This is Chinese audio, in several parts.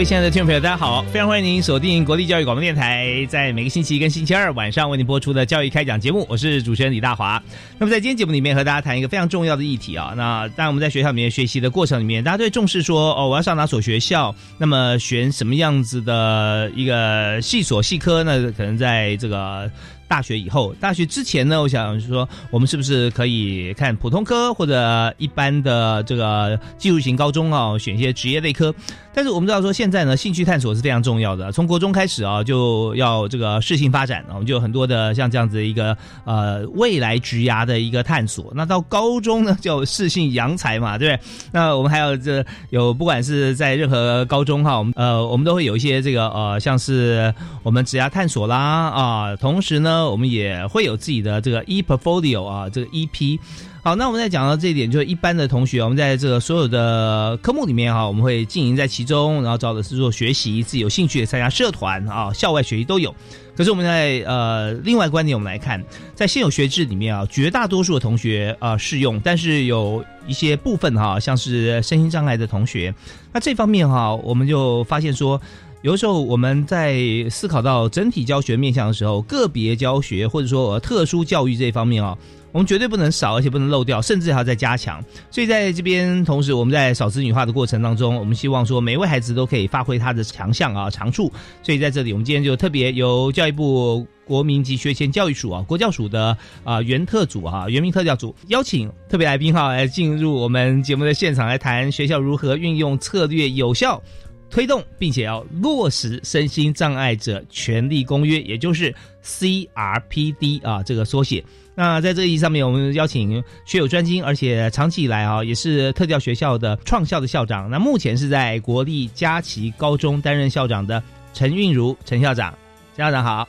各位亲爱的听众朋友，大家好！非常欢迎您锁定国立教育广播电台，在每个星期一跟星期二晚上为您播出的教育开讲节目。我是主持人李大华。那么在今天节目里面和大家谈一个非常重要的议题啊。那当然我们在学校里面学习的过程里面，大家都会重视说哦，我要上哪所学校？那么选什么样子的一个系所系科？那可能在这个。大学以后，大学之前呢，我想说，我们是不是可以看普通科或者一般的这个技术型高中啊，选一些职业类科？但是我们知道说，现在呢，兴趣探索是非常重要的。从国中开始啊，就要这个适性发展，我们就有很多的像这样子一个呃未来职涯的一个探索。那到高中呢，叫适性扬才嘛，对不对？那我们还有这有不管是在任何高中哈，我们呃我们都会有一些这个呃像是我们职涯探索啦啊，同时呢。我们也会有自己的这个 e portfolio 啊，这个 EP。好，那我们在讲到这一点，就是一般的同学，我们在这个所有的科目里面哈，我们会经营在其中，然后找的是做学习，自己有兴趣的参加社团啊，校外学习都有。可是我们在呃另外观点，我们来看，在现有学制里面啊，绝大多数的同学啊适用，但是有一些部分哈，像是身心障碍的同学，那这方面哈，我们就发现说。有时候我们在思考到整体教学面向的时候，个别教学或者说特殊教育这一方面啊，我们绝对不能少，而且不能漏掉，甚至还要再加强。所以在这边，同时我们在少子女化的过程当中，我们希望说每位孩子都可以发挥他的强项啊、长处。所以在这里，我们今天就特别由教育部国民及学前教育署啊、国教署的啊原特组啊、原名特教组邀请特别来宾哈来进入我们节目的现场来谈学校如何运用策略有效。推动并且要落实身心障碍者权利公约，也就是 CRPD 啊，这个缩写。那在这个意义上面，我们邀请学有专精，而且长期以来啊，也是特教学校的创校的校长。那目前是在国立佳琪高中担任校长的陈韵如陈校长，陈校长好，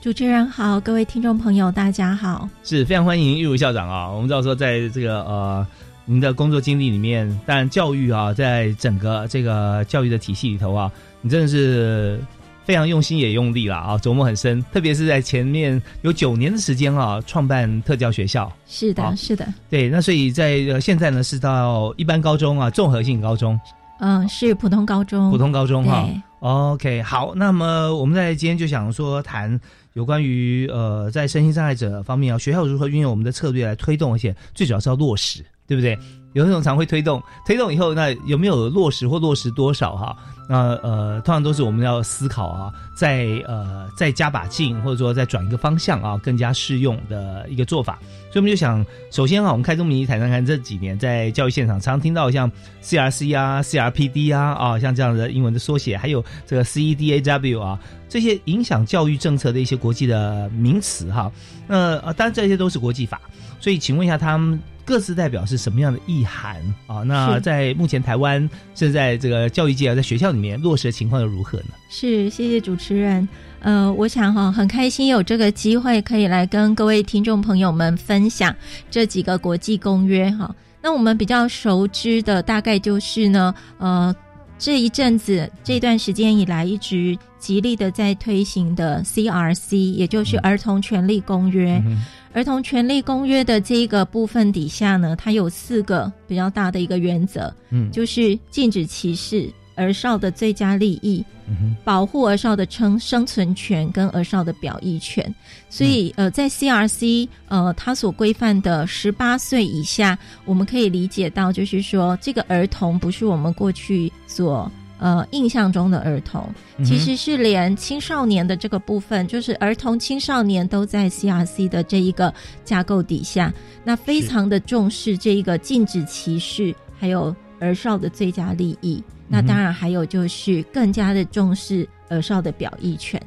主持人好，各位听众朋友大家好，是非常欢迎韵如校长啊。我们知道说，在这个呃。您的工作经历里面，但教育啊，在整个这个教育的体系里头啊，你真的是非常用心也用力了啊，琢磨很深。特别是在前面有九年的时间啊，创办特教学校。是的，是的。对，那所以在现在呢，是到一般高中啊，综合性高中。嗯，是普通高中。普通高中哈。OK，好。那么我们在今天就想说谈有关于呃，在身心障碍者方面啊，学校如何运用我们的策略来推动，而且最主要是要落实。对不对？有那种常会推动，推动以后，那有没有落实或落实多少哈？那呃，通常都是我们要思考啊，再呃再加把劲，或者说再转一个方向啊，更加适用的一个做法。所以我们就想，首先啊，我们开宗明义谈谈看，这几年在教育现场常听到像 CRC 啊、CRPD 啊啊，像这样的英文的缩写，还有这个 CEDAW 啊，这些影响教育政策的一些国际的名词哈。那呃，当然这些都是国际法，所以请问一下他们。各自代表是什么样的意涵啊？那在目前台湾，是在这个教育界啊，在学校里面落实的情况又如何呢？是，谢谢主持人。呃，我想哈，很开心有这个机会可以来跟各位听众朋友们分享这几个国际公约哈。那我们比较熟知的大概就是呢，呃，这一阵子这段时间以来一直极力的在推行的 CRC，也就是儿童权利公约。儿童权利公约的这一个部分底下呢，它有四个比较大的一个原则，嗯，就是禁止歧视、儿少的最佳利益，嗯保护儿少的生生存权跟儿少的表意权。所以，呃，在 CRC 呃，它所规范的十八岁以下，我们可以理解到，就是说，这个儿童不是我们过去所呃印象中的儿童，其实是连青少年的这个部分，就是儿童、青少年都在 CRC 的这一个架构底下，那非常的重视这一个禁止歧视，还有儿少的最佳利益。那当然还有就是更加的重视儿少的表意权。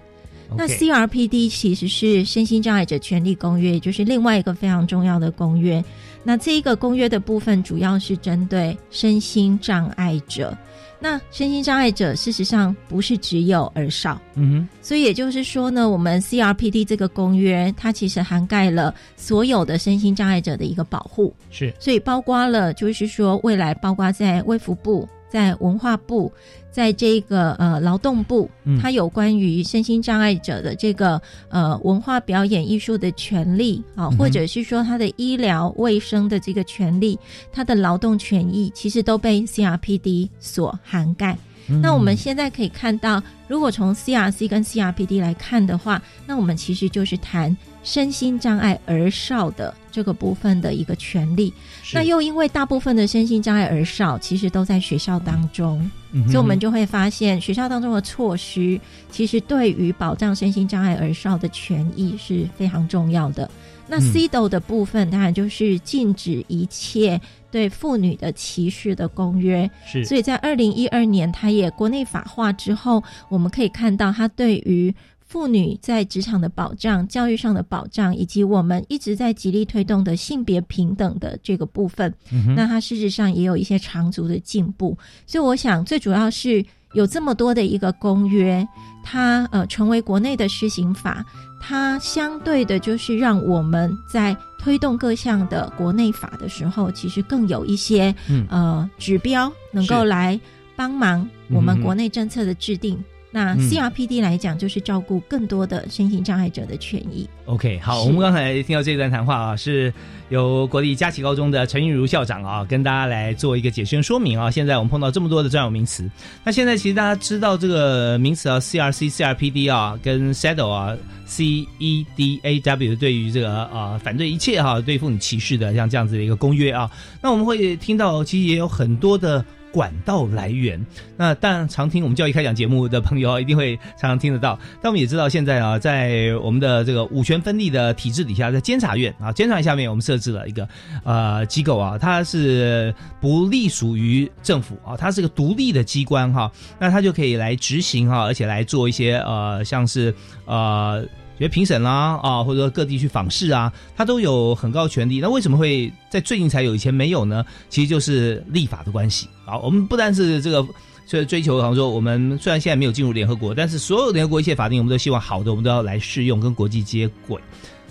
那 CRPD 其实是身心障碍者权利公约，也就是另外一个非常重要的公约。那这一个公约的部分主要是针对身心障碍者。那身心障碍者事实上不是只有而少，嗯哼。所以也就是说呢，我们 CRPD 这个公约它其实涵盖了所有的身心障碍者的一个保护。是。所以包括了，就是说未来包括在卫福部、在文化部、在这个呃劳动部嗯，它有关于身心障碍者的这个呃文化表演艺术的权利啊，或者是说他的医疗卫生的这个权利，他的劳动权益，其实都被 CRPD 所涵盖。嗯。那我们现在可以看到，如果从 CRC 跟 CRPD 来看的话，那我们其实就是谈身心障碍儿少的这个部分的一个权利。那又因为大部分的身心障碍儿少其实都在学校当中，嗯所以我们就会发现学校当中的措施，其实对于保障身心障碍儿少的权益是非常重要的。那嗯 CDO 的部分，当然就是禁止一切对妇女的歧视的公约。是所以在二零一二年，它也国内法化之后，我们可以看到它对于妇女在职场的保障、教育上的保障，以及我们一直在极力推动的性别平等的这个部分，嗯那它事实上也有一些长足的进步。所以我想，最主要是有这么多的一个公约，它呃成为国内的施行法，它相对的就是让我们在推动各项的国内法的时候，其实更有一些嗯呃指标能够来帮忙我们国内政策的制定。那嗯 CRPD 来讲，就是照顾更多的身心障碍者的权益。OK，好，我们刚才听到这段谈话啊，是由国立佳琪高中的陈玉如校长啊，跟大家来做一个解释说明啊。现在我们碰到这么多的专有名词，那现在其实大家知道这个名词啊，CRC、CRPD 啊，跟 SEDAW 啊，C E D A W 对于这个啊反对一切哈、对妇女歧视的像这样子的一个公约啊，那我们会听到其实也有很多的。管道来源，那当然常听我们教育开讲节目的朋友，一定会常常听得到。但我们也知道，现在啊，在我们的这个五权分立的体制底下，在监察院啊，监察院下面我们设置了一个呃机构啊，它是不隶属于政府啊，它是个独立的机关哈、那它就可以来执行哈、而且来做一些呃像是呃。觉得评审啦啊，或者说各地去访视啊，他都有很高权利。那为什么会在最近才有，以前没有呢？其实就是立法的关系啊。我们不单是这个。所以追求，好像说我们虽然现在没有进入联合国，但是所有联合国一切法定，我们都希望好的，我们都要来适用，跟国际接轨。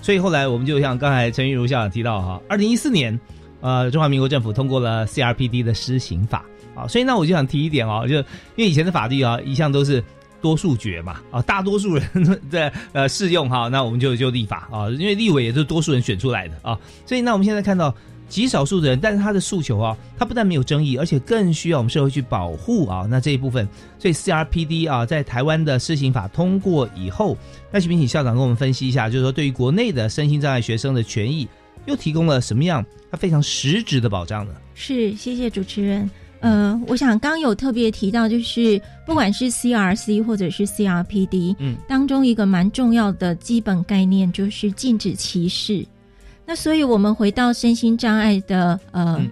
所以后来我们就像刚才陈玉如校长提到哈，二零一四年，呃，中华民国政府通过了 CRPD 的施行法啊。所以呢，我就想提一点哦，就因为以前的法律啊，一向都是多数决嘛，啊，大多数人在呃适用哈，那我们就就立法啊，因为立委也是多数人选出来的啊，所以那我们现在看到。极少数的人，但是他的诉求啊，他不但没有争议，而且更需要我们社会去保护啊。那这一部分，所以 CRPD 啊，在台湾的施行法通过以后，那请请校长跟我们分析一下，就是说对于国内的身心障碍学生的权益，又提供了什么样他非常实质的保障呢？是，谢谢主持人。呃，我想刚有特别提到，就是不管是 CRC 或者是 CRPD，嗯，当中一个蛮重要的基本概念就是禁止歧视。那所以，我们回到身心障碍的呃、嗯。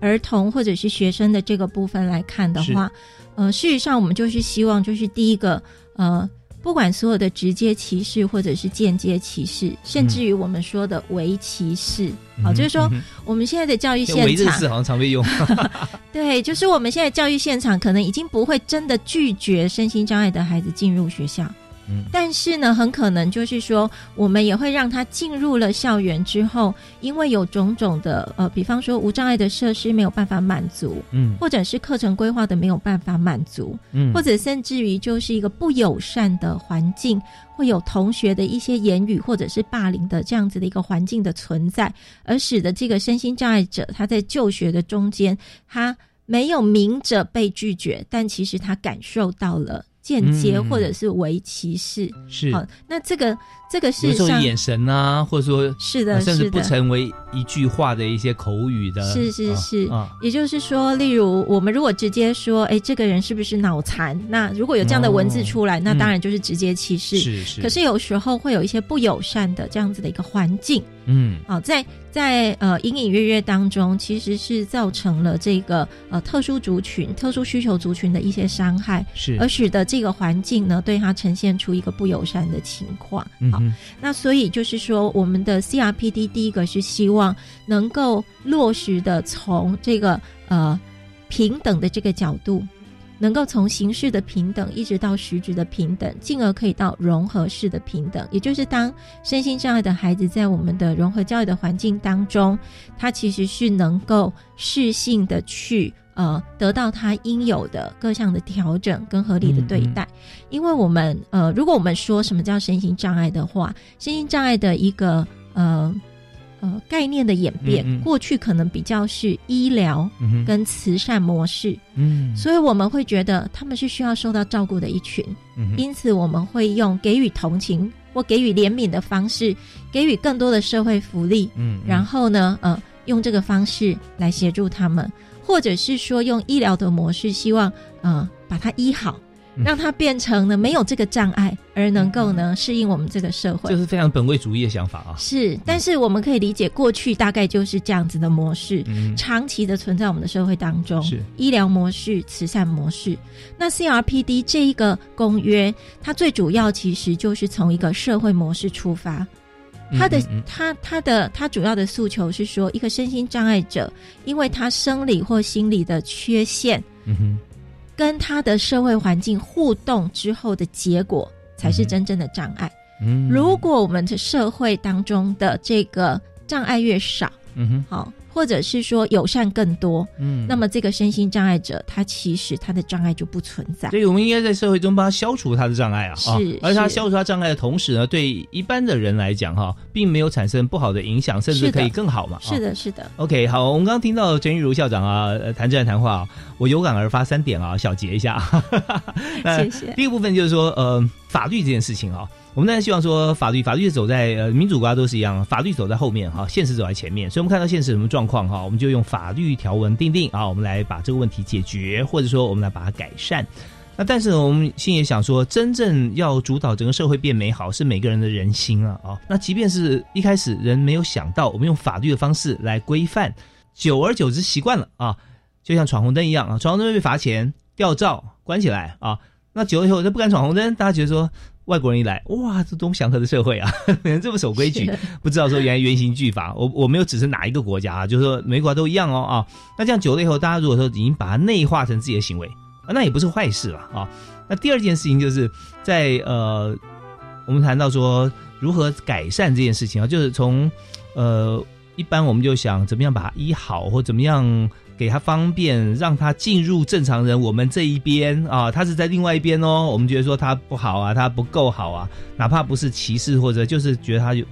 儿童或者是学生的这个部分来看的话，呃，事实上我们就是希望，就是第一个呃，不管所有的直接歧视或者是间接歧视，甚至于我们说的微歧视，好、就是说嗯我们现在的教育现场围这个字好像常被用，对，就是我们现在教育现场可能已经不会真的拒绝身心障碍的孩子进入学校，嗯。但是呢，很可能就是说，我们也会让他进入了校园之后，因为有种种的呃，比方说无障碍的设施没有办法满足，嗯。或者是课程规划的没有办法满足，嗯，或者甚至于就是一个不友善的环境，会有同学的一些言语或者是霸凌的这样子的一个环境的存在，而使得这个身心障碍者他在就学的中间，他没有明着被拒绝，但其实他感受到了间接嗯或者是为歧视。是好，那这个这个事有时候实上眼神啊，或者说是的，甚至不。成为一句话的一些口语的，是是啊是啊，也就是说，例如我们如果直接说，哎，这个人是不是脑残？那如果有这样的文字出来，那嗯当然就是直接歧视。是是，可是有时候会有一些不友善的这样子的一个环境，嗯哦，在在呃隐隐约约当中，其实是造成了这个呃特殊族群、特殊需求族群的一些伤害，是而使得这个环境呢对它呈现出一个不友善的情况。好，嗯哼那所以就是说，我们的 CRPD 第一个是希望能够落实的从这个呃平等的这个角度。能够从形式的平等一直到实质的平等，进而可以到融合式的平等，也就是当身心障碍的孩子在我们的融合教育的环境当中，他其实是能够适性的去呃得到他应有的各项的调整跟合理的对待。因为我们呃，如果我们说什么叫身心障碍的话，身心障碍的一个呃呃概念的演变，嗯嗯。过去可能比较是医疗跟慈善模式，嗯。所以我们会觉得他们是需要受到照顾的一群，嗯因此我们会用给予同情或给予怜悯的方式，给予更多的社会福利，嗯，然后呢，呃，用这个方式来协助他们，或者是说用医疗的模式，希望呃把他医好，嗯让它变成呢没有这个障碍，而能够呢适应我们这个社会这。是非常本位主义的想法啊，是，但是我们可以理解，过去大概就是这样子的模式，嗯长期的存在我们的社会当中。是医疗模式、慈善模式。那 CRPD 这一个公约，它最主要其实就是从一个社会模式出发。它的它它的它主要的诉求是说，一个身心障碍者，因为他生理或心理的缺陷，嗯哼跟他的社会环境互动之后的结果，才是真正的障碍。嗯，如果我们的社会当中的这个障碍越少，嗯哼。好，或者是说友善更多，嗯，那么这个身心障碍者，他其实他的障碍就不存在。所以我们应该在社会中帮他消除他的障碍啊，啊是而他消除他障碍的同时呢，对一般的人来讲哈，并没有产生不好的影响，甚至可以更好嘛。啊是的，是的，OK，好，我们刚刚听到陈玉如校长啊呃谈这段谈话啊，我有感而发三点啊，小结一下。那谢谢。第一部分就是说，呃，法律这件事情啊，我们当然希望说法律，法律走在呃民主国家都是一样，法律走在后面哈，现实走在前面。所以我们看到现实什么状况哈，我们就用法律条文定定啊，我们来把这个问题解决，或者说我们来把它改善。那但是呢，我们心里想说，真正要主导整个社会变美好，是每个人的人心啊啊。那即便是一开始人没有想到，我们用法律的方式来规范，久而久之习惯了啊，就像闯红灯一样啊，闯红灯被罚钱、吊照、关起来啊。那久了以后，就不敢闯红灯，大家觉得说外国人一来，哇，这多么祥和的社会啊，人这么守规矩，不知道说原来原刑俱罚。我我没有指是哪一个国家啊，就是说每个国家都一样哦啊。那这样久了以后，大家如果说已经把它内化成自己的行为，啊，那也不是坏事了啊。那第二件事情就是在呃，我们谈到说如何改善这件事情啊，就是从呃，一般我们就想怎么样把它医好，或怎么样给他方便，让他进入正常人我们这一边啊，他是在另外一边哦。我们觉得说他不好啊，他不够好啊，哪怕不是歧视或者就是觉得他有。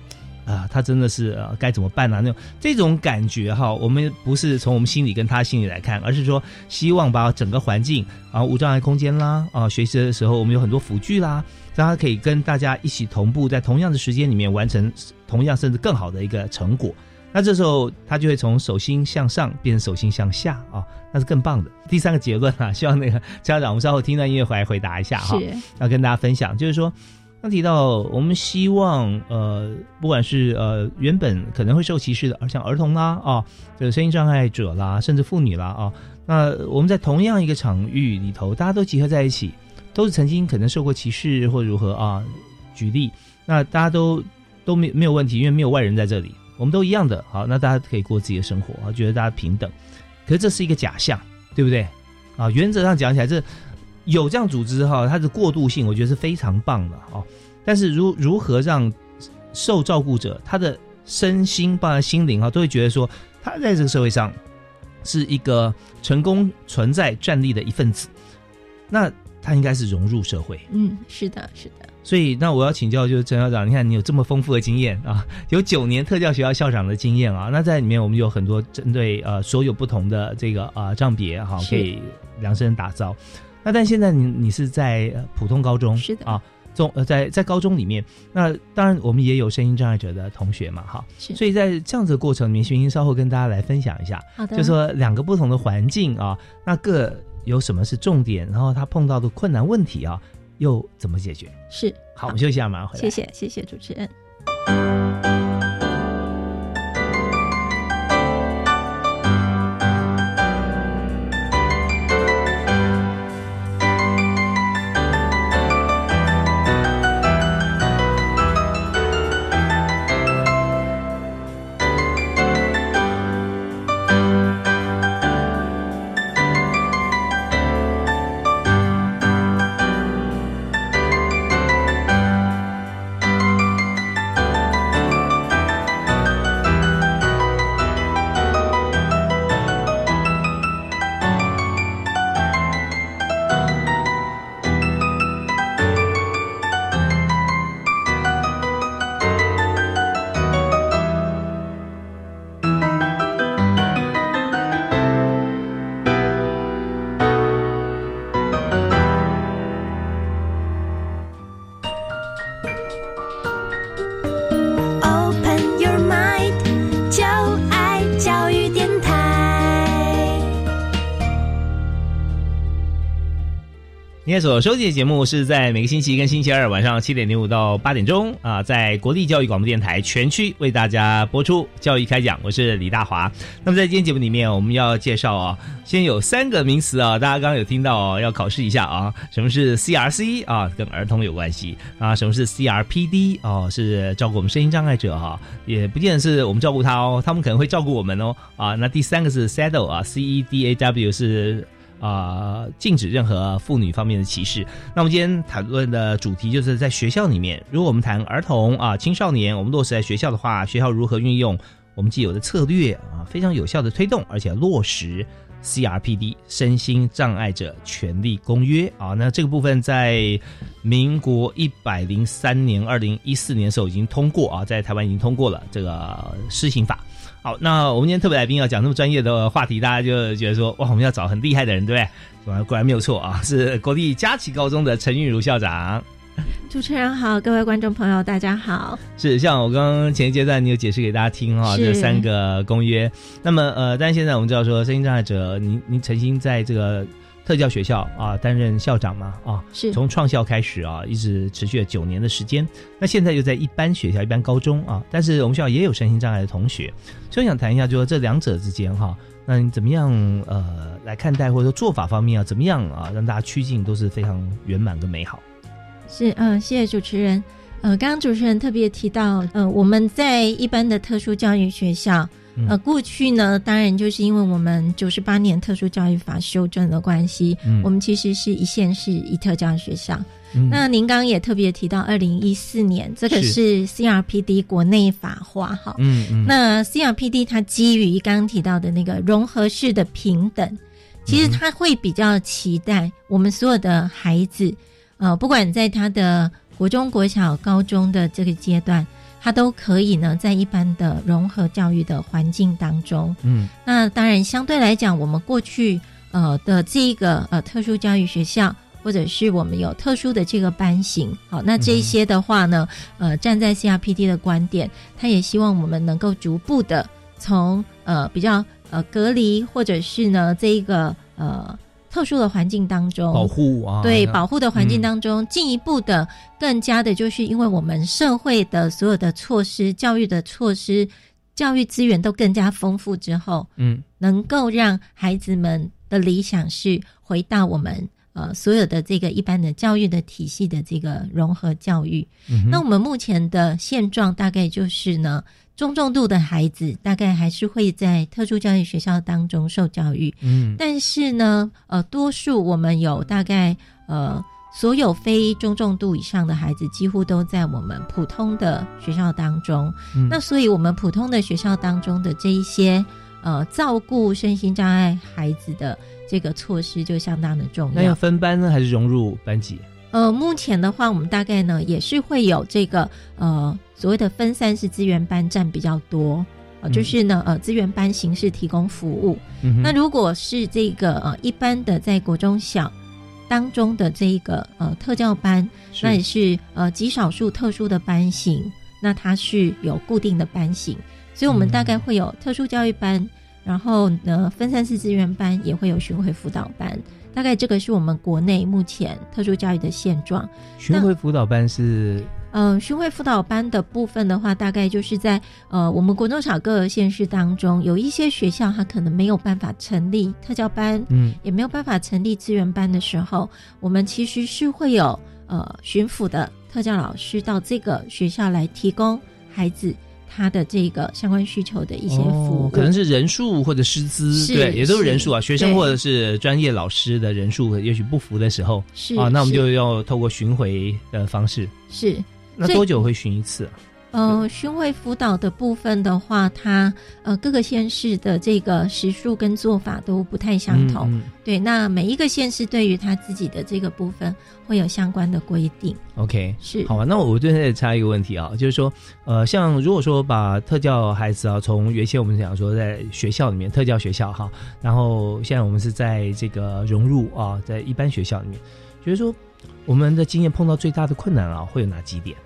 啊，他真的是呃该怎么办呢、那种这种感觉哈，我们不是从我们心里跟他心里来看，而是说希望把整个环境啊无障碍空间啦啊，学习的时候我们有很多辅具啦，让他可以跟大家一起同步，在同样的时间里面完成同样甚至更好的一个成果。那这时候他就会从手心向上变成手心向下啊，那是更棒的。第三个结论啊，希望那个家长，我们稍后听段音乐回来回答一下哈。是要跟大家分享，就是说，刚提到我们希望呃，不管是呃原本可能会受歧视的，像儿童啦啊，这个声音障碍者啦，甚至妇女啦啊，那我们在同样一个场域里头，大家都集合在一起，都是曾经可能受过歧视或如何啊。举例，那大家都都没没有问题，因为没有外人在这里，我们都一样的，好，那大家可以过自己的生活啊，觉得大家平等。可是这是一个假象，对不对？啊，原则上讲起来，这有这样组织哈，它的过渡性我觉得是非常棒的哦。但是如如何让受照顾者他的身心包括心灵啊，都会觉得说他在这个社会上是一个成功存在站立的一份子，那他应该是融入社会。嗯，是的，是的，所以那我要请教就是陈校长，你看你有这么丰富的经验啊，有九年特教学校校长的经验啊，那在里面我们有很多针对呃所有不同的这个啊账别哈，可以量身打造。那但现在你你是在普通高中是的啊。中呃，在在高中里面，那当然我们也有声音障碍者的同学嘛，哈，是所以在这样子的过程里面，徐英稍后跟大家来分享一下，好的，就说两个不同的环境啊，那各有什么是重点，然后他碰到的困难问题啊，又怎么解决？是好，我们休息一下，马上回来。谢谢谢谢主持人。所收听的节目是在每个星期一跟星期二晚上七点零五到八点钟啊，在国立教育广播电台全区为大家播出教育开讲，我是李大华。那么在今天节目里面，我们要介绍啊，先有三个名词啊，大家刚刚有听到哦，要考试一下啊，什么是 CRC 啊，跟儿童有关系啊，什么是 CRPD 哦，是照顾我们声音障碍者哈，也不见得是我们照顾他哦，他们可能会照顾我们哦啊。那第三个是 CEDAW 啊，C E D A W 是。啊，禁止任何妇女方面的歧视。那我们今天谈论的主题就是在学校里面，如果我们谈儿童啊、青少年，我们落实在学校的话，学校如何运用我们既有的策略啊，非常有效的推动，而且落实 CRPD 身心障碍者权利公约啊。那这个部分在民国一百零三年，二零一四年的时候已经通过啊，在台湾已经通过了这个施行法。好，那我们今天特别来宾要讲那么专业的话题，大家就觉得说，哇，我们要找很厉害的人，对不对？果然没有错啊，是国立佳琪高中的陈韵如校长。主持人好，各位观众朋友，大家好。是像我刚刚前一阶段你有解释给大家听哈，这三个公约。那么呃，但是现在我们知道说，身心障碍者，您您曾经在这个。特教学校啊，担任校长嘛啊，是从创校开始啊，一直持续了九年的时间。那现在又在一般学校、一般高中啊，但是我们学校也有身心障碍的同学，所以想谈一下，就说这两者之间哈，那你怎么样呃来看待，或者说做法方面啊，怎么样啊，让大家趋近都是非常圆满跟美好。是嗯，谢谢主持人。呃，刚刚主持人特别提到，呃，我们在一般的特殊教育学校。呃，过去呢，当然就是因为我们九十八年特殊教育法修正的关系，我们其实是一线是一特教学校。那您刚刚也特别提到，二零一四年这个是 CRPD 国内法化哈。嗯嗯。那 CRPD 它基于刚刚提到的那个融合式的平等，其实它会比较期待我们所有的孩子，呃，不管在他的国中、国小、高中的这个阶段。他都可以呢，在一般的融合教育的环境当中，嗯，那当然相对来讲，我们过去呃的这一个呃特殊教育学校，或者是我们有特殊的这个班型，好，那这些的话呢，呃，站在 CRPD 的观点，他也希望我们能够逐步的从呃比较呃隔离，或者是呢这一个呃。特殊的环境当中，保护啊，对保护的环境当中，进一步的更加的，就是因为我们社会的所有的措施、教育的措施、教育资源都更加丰富之后，嗯，能够让孩子们的理想是回到我们呃所有的这个一般的教育的体系的这个融合教育。那我们目前的现状大概就是呢。中重度的孩子大概还是会在特殊教育学校当中受教育，嗯，但是呢，呃，多数我们有大概呃，所有非中重度以上的孩子几乎都在我们普通的学校当中。那所以，我们普通的学校当中的这一些呃，照顾身心障碍孩子的这个措施就相当的重要。那要分班呢，还是融入班级？呃，目前的话，我们大概呢也是会有这个呃所谓的分散式资源班占比较多，呃，就是呢呃资源班形式提供服务。嗯那如果是这个呃一般的在国中小当中的这一个呃特教班，那也是呃极少数特殊的班型，那它是有固定的班型，所以我们大概会有特殊教育班，然后呢分散式资源班也会有巡回辅导班。大概这个是我们国内目前特殊教育的现状。巡回辅导班是呃，巡回辅导班的部分的话，大概就是在呃我们国中小各个县市当中，有一些学校它可能没有办法成立特教班，嗯，也没有办法成立资源班的时候，我们其实是会有呃巡抚的特教老师到这个学校来提供孩子。他的这个相关需求的一些服务，哦、可能是人数或者师资，对，也都是人数啊。学生或者是专业老师的人数，也许不符的时候，是啊，那我们就要透过巡回的方式。是，那多久会巡一次啊？呃，巡回辅导的部分的话，它呃各个县市的这个时数跟做法都不太相同。嗯嗯、对，那每一个县市对于他自己的这个部分会有相关的规定。OK，是好吧。那我这边插一个问题啊，就是说，呃，像如果说把特教孩子啊，从原先我们讲说在学校里面特教学校哈，然后现在我们是在这个融入啊，在一般学校里面，就是说我们的经验碰到最大的困难啊，会有哪几点？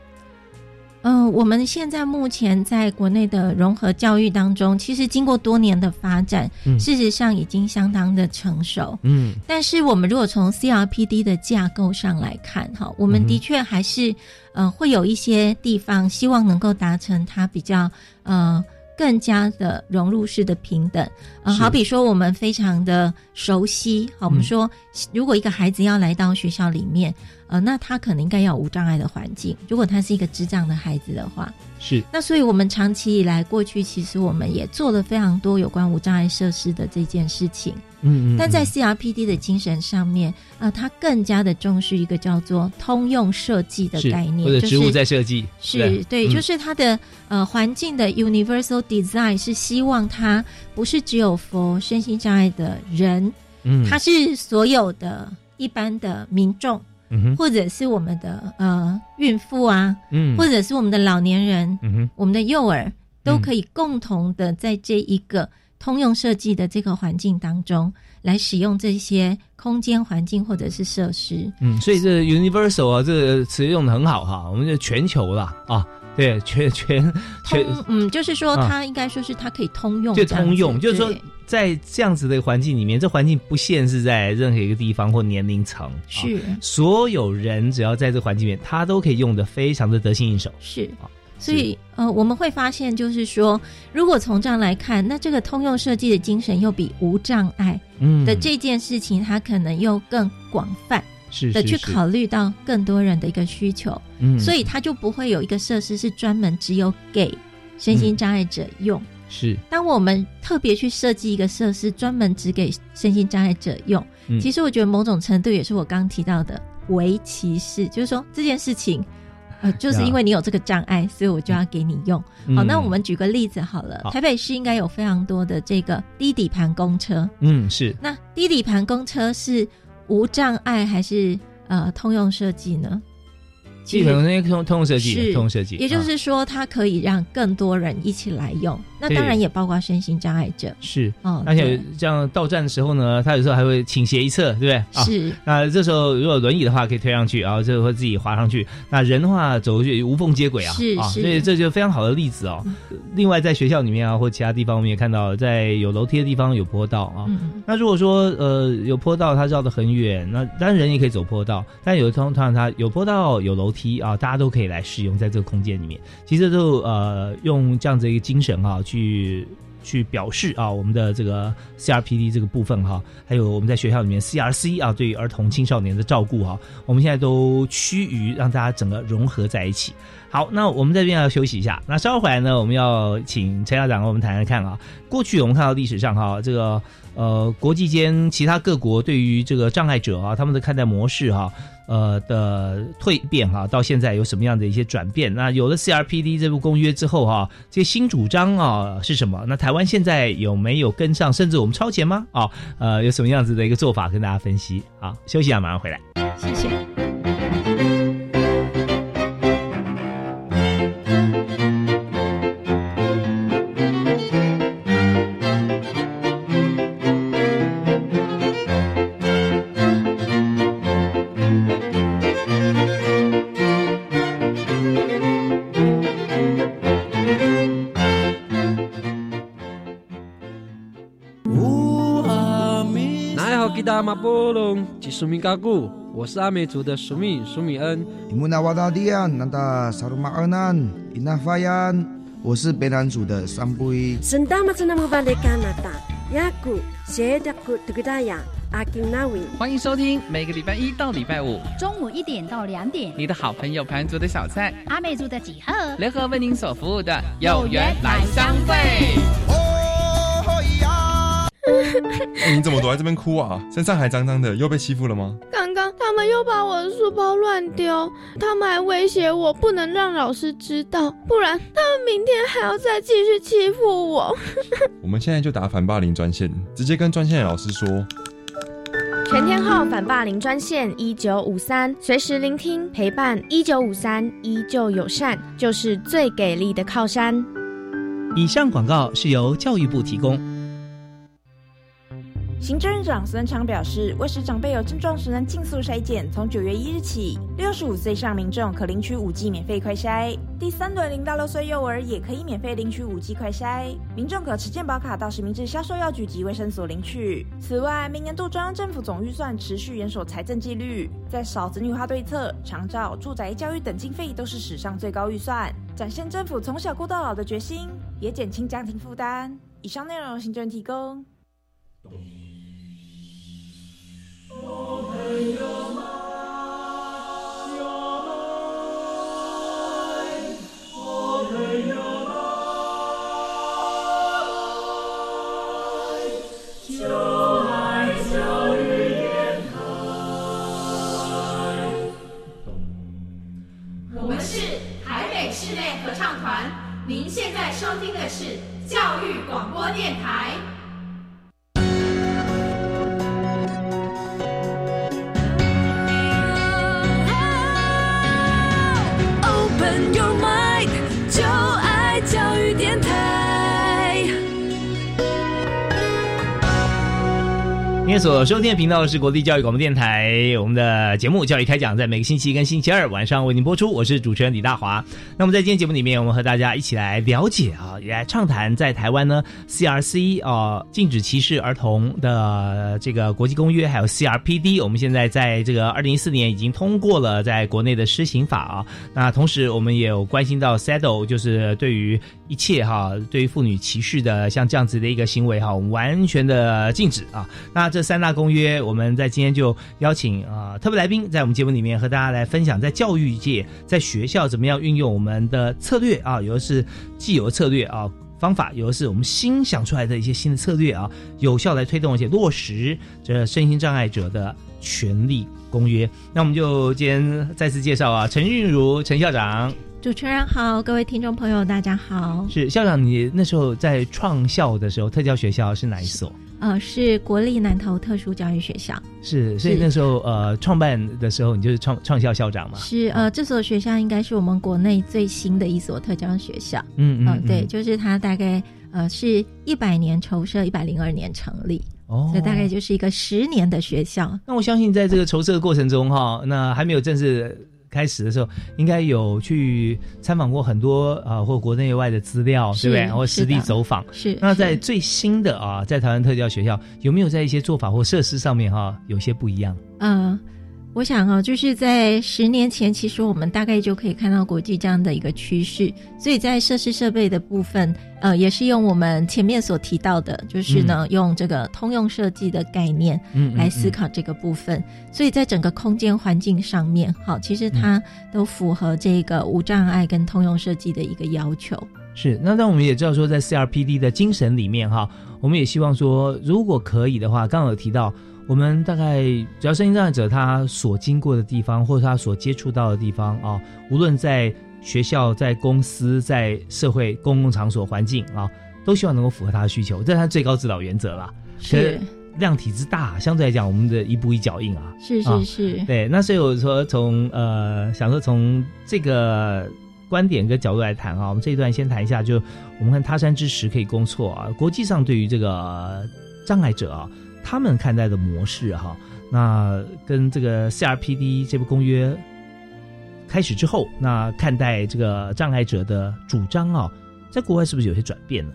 嗯、呃，我们现在目前在国内的融合教育当中，其实经过多年的发展，嗯、事实上已经相当的成熟。嗯，但是我们如果从 CRPD 的架构上来看，哈，我们的确还是呃会有一些地方希望能够达成它比较呃。更加的融入式的平等，呃，好比说我们非常的熟悉，好，我们说如果一个孩子要来到学校里面，呃，那他可能应该要有无障碍的环境。如果他是一个智障的孩子的话，是。那所以我们长期以来，过去其实我们也做了非常多有关无障碍设施的这件事情。嗯嗯。但在 CRPD 的精神上面，呃，它更加的重视一个叫做通用设计的概念，或者植物在设计。是对，对，就是它的呃环境的 universal design 是希望它不是只有 for 身心障碍的人，嗯，它是所有的一般的民众，嗯或者是我们的呃孕妇啊，嗯，或者是我们的老年人，嗯哼，我们的幼儿都可以共同的在这一个通用设计的这个环境当中来使用这些空间环境或者是设施。嗯，所以这 universal 啊，这个词用的很好哈，我们就全球了啊。对，全全全，嗯，就是说，它应该说是它可以通用，就通用，就是说，在这样子的环境里面，这环境不限是在任何一个地方或年龄层，是、啊、所有人只要在这环境里面，他都可以用的非常的得心应手。是，所以呃，我们会发现，就是说，如果从这样来看，那这个通用设计的精神又比无障碍的这件事情，它可能又更广泛。是的，去考虑到更多人的一个需求，嗯，所以它就不会有一个设施是专门只有给身心障碍者用。嗯、是，当我们特别去设计一个设施，专门只给身心障碍者用，嗯、其实我觉得某种程度也是我刚提到的为歧视，就是说这件事情，呃，就是因为你有这个障碍，所以我就要给你用。嗯、好，那我们举个例子好了，好台北市应该有非常多的这个低底盘公车，嗯，是。那低底盘公车是无障碍还是？呃，通用设计呢？基本上通通用设计，是通用设计，也就是说，它可以让更多人一起来用。那当然也包括身心障碍者。是，嗯，而且这样到站的时候呢，他有时候还会倾斜一侧，对不对？是。啊、那这时候如果轮椅的话，可以推上去，然后就会自己滑上去。那人的话，走过去无缝接轨啊，是啊，所以这就非常好的例子哦。嗯、另外，在学校里面啊，或其他地方，我们也看到，在有楼梯的地方有坡道啊。嗯、那如果说呃有坡道，它绕得很远，那当然人也可以走坡道，但有通常它有坡道有楼梯啊，大家都可以来使用在这个空间里面。其实就呃用这样子一个精神啊去。去去表示啊，我们的这个 CRPD 这个部分哈、还有我们在学校里面 CRC 啊，对于儿童青少年的照顾哈、我们现在都趋于让大家整个融合在一起。好，那我们这边要休息一下，那稍后回来呢，我们要请陈校长跟我们谈谈看啊，过去我们看到历史上哈、这个呃国际间其他各国对于这个障碍者啊，他们的看待模式哈、啊。呃的蜕变哈、啊，到现在有什么样的一些转变？那有了 CRPD 这部公约之后哈、这些新主张啊是什么？那台湾现在有没有跟上，甚至我们超前吗？啊，呃，有什么样子的一个做法跟大家分析？好，休息啊，马上回来。谢谢。苏米嘎古，我是阿美族的苏米苏米恩。伊木纳瓦达迪安，南达萨鲁马尔南，伊纳法 yan 我是北南族的三布伊。圣达马真那么巴的加拿大，雅古谢达古图格达亚阿金纳维。欢迎收听每个礼拜一到礼拜五中午一点到两点，你的好朋友盘族的小菜，阿美族的几何，联合为您所服务的有缘来相会。你怎么躲在这边哭啊？身上还脏脏的，又被欺负了吗？刚刚他们又把我的书包乱丢，他们还威胁我不能让老师知道，不然他们明天还要再继续欺负我。我们现在就打反霸凌专线，直接跟专线的老师说。全天候反霸凌专线一九五三，随时聆听陪伴。一九五三依旧友善，就是最给力的靠山。以上广告是由教育部提供。行政院长孙昌表示，为使长辈有症状时能尽速筛检，从九月一日起，六十五岁上民众可领取五 G 免费快筛，第三轮零到六岁幼儿也可以免费领取五 G 快筛，民众可持健保卡到实名制销售药局及卫生所领取。此外，明年度中央政府总预算持续严守财政纪律，在少子女化对策、长照、住宅、教育等经费都是史上最高预算，展现政府从小顾到老的决心，也减轻家庭负担。以上内容行政提供。我们是台北室内合唱团，您现在收听的是教育广播电台。所收听的频道是国立教育广播电台，我们的节目《教育开讲》在每个星期一跟星期二晚上为您播出。我是主持人李大华。那么在今天节目里面，我们和大家一起来了解啊，也来畅谈在台湾呢 CRC 啊禁止歧视儿童的这个国际公约，还有 CRPD。我们现在在这个二零一四年已经通过了在国内的施行法啊。那同时我们也有关心到 Saddle，就是对于一切哈对于妇女歧视的像这样子的一个行为哈，完全的禁止啊。那这三大公约，我们在今天就邀请啊特别来宾，在我们节目里面和大家来分享，在教育界，在学校怎么样运用我们的策略啊，有的是既有的策略啊方法，有的是我们新想出来的一些新的策略啊，有效来推动一些落实这身心障碍者的权利公约。那我们就今天再次介绍啊，陈韵如陈校长，主持人好，各位听众朋友大家好。是校长，你那时候在创校的时候，特教学校是哪一所？呃，是国立南投特殊教育学校。是，所以那时候呃，创办的时候，你就是创创校校长嘛？是，呃，这所学校应该是我们国内最新的一所特教学校。嗯嗯，对，就是它大概呃是一百年筹设，一百零二年成立。哦，这大概就是一个十年的学校。那我相信在这个筹设的过程中，哈，那还没有正式。开始的时候，应该有去参访过很多啊，或国内外的资料，对不对？或实地走访。是。那在最新的啊，在台湾特教学校，有没有在一些做法或设施上面哈，有些不一样？嗯。我想啊，就是在十年前，其实我们大概就可以看到国际这样的一个趋势。所以在设施设备的部分，呃，也是用我们前面所提到的，就是呢，用这个通用设计的概念来思考这个部分。所以在整个空间环境上面，好，其实它都符合这个无障碍跟通用设计的一个要求。是，那但我们也知道说，在 CRPD 的精神里面哈，我们也希望说，如果可以的话，刚刚有提到。我们大概只要身心障碍者他所经过的地方，或者他所接触到的地方啊，无论在学校、在公司、在社会公共场所环境啊，都希望能够符合他的需求，这是他最高指导原则啦。是。量体之大，相对来讲，我们的一步一脚印啊，是是是，对。那所以我说，从呃，想说从这个观点跟角度来谈啊，我们这一段先谈一下，就我们看他山之石可以攻错啊，国际上对于这个障碍者啊，他们看待的模式哈，那跟这个 CRPD 这部公约开始之后，那看待这个障碍者的主张啊，在国外是不是有些转变呢？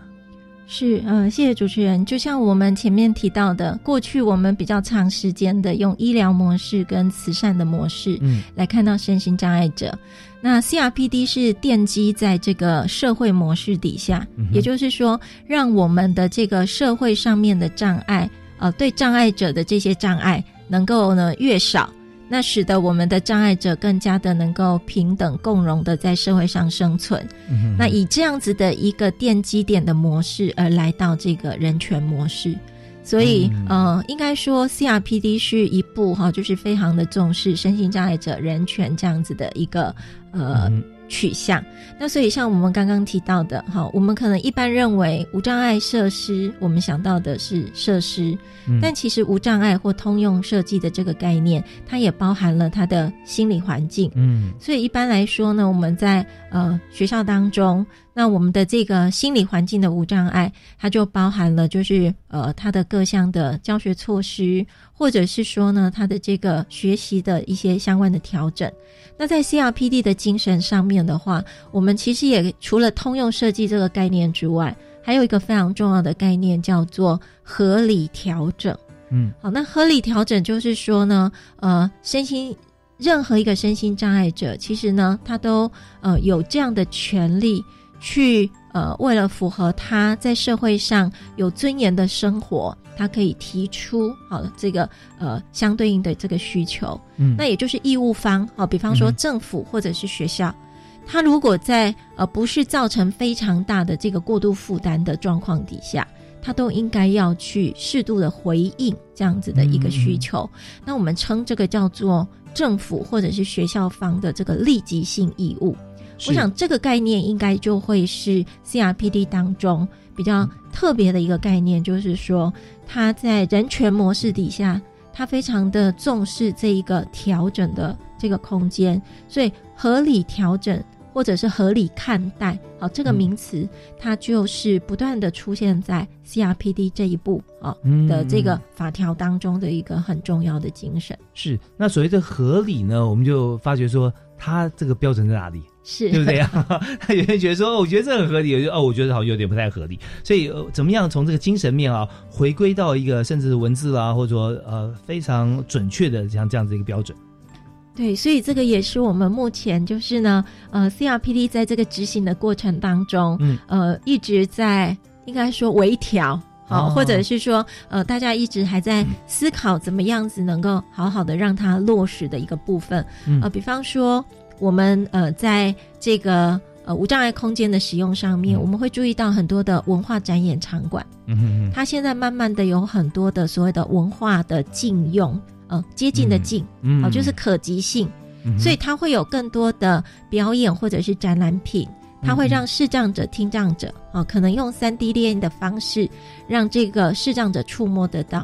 是，呃，谢谢主持人。就像我们前面提到的，过去我们比较长时间的用医疗模式跟慈善的模式，嗯，来看到身心障碍者。那 CRPD 是奠基在这个社会模式底下，也就是说，让我们的这个社会上面的障碍，呃，对障碍者的这些障碍，能够呢越少。那使得我们的障碍者更加的能够平等共荣的在社会上生存。那以这样子的一个奠基点的模式而来到这个人权模式，所以呃，应该说 CRPD 是一部哈，就是非常的重视身心障碍者人权这样子的一个呃。取向，那所以像我们刚刚提到的，哈，我们可能一般认为无障碍设施，我们想到的是设施，但其实无障碍或通用设计的这个概念，它也包含了它的心理环境。嗯，所以一般来说呢，我们在呃学校当中。那我们的这个心理环境的无障碍，它就包含了就是呃，它的各项的教学措施，或者是说呢，它的这个学习的一些相关的调整。那在 CRPD 的精神上面的话，我们其实也除了通用设计这个概念之外，还有一个非常重要的概念叫做合理调整。嗯，好，那合理调整就是说呢，呃，身心任何一个身心障碍者，其实呢，他都呃有这样的权利。去呃，为了符合他在社会上有尊严的生活，他可以提出好这个呃相对应的这个需求。嗯，那也就是义务方哦，比方说政府或者是学校，他如果在呃不是造成非常大的这个过度负担的状况底下，他都应该要去适度的回应这样子的一个需求。那我们称这个叫做政府或者是学校方的这个立即性义务。我想这个概念应该就会是 CRPD 当中比较特别的一个概念，就是说他在人权模式底下，他非常的重视这一个调整的这个空间，所以合理调整或者是合理看待，好这个名词，它就是不断的出现在 CRPD 这一步啊的这个法条当中的一个很重要的精神。是那所谓的合理呢，我们就发觉说，它这个标准在哪里？是对不对呀？他 有人觉得说，哦，我觉得这很合理，有哦，我觉得好像有点不太合理。所以，呃，怎么样从这个精神面啊，回归到一个甚至文字啦，或者说呃非常准确的像这样子一个标准？对，所以这个也是我们目前就是呢，呃，CRPD 在这个执行的过程当中，嗯，呃，一直在应该说微调，好，或者是说，呃，大家一直还在思考怎么样子能够好好的让它落实的一个部分，呃，比方说。我们呃，在这个呃无障碍空间的使用上面，我们会注意到很多的文化展演场馆。嗯哼它现在慢慢的有很多的所谓的文化的禁用，呃，接近的近，哦，就是可及性，所以它会有更多的表演或者是展览品。它会让视障者、听障者，哦，可能用三 D 列印的方式，让这个视障者触摸得到；，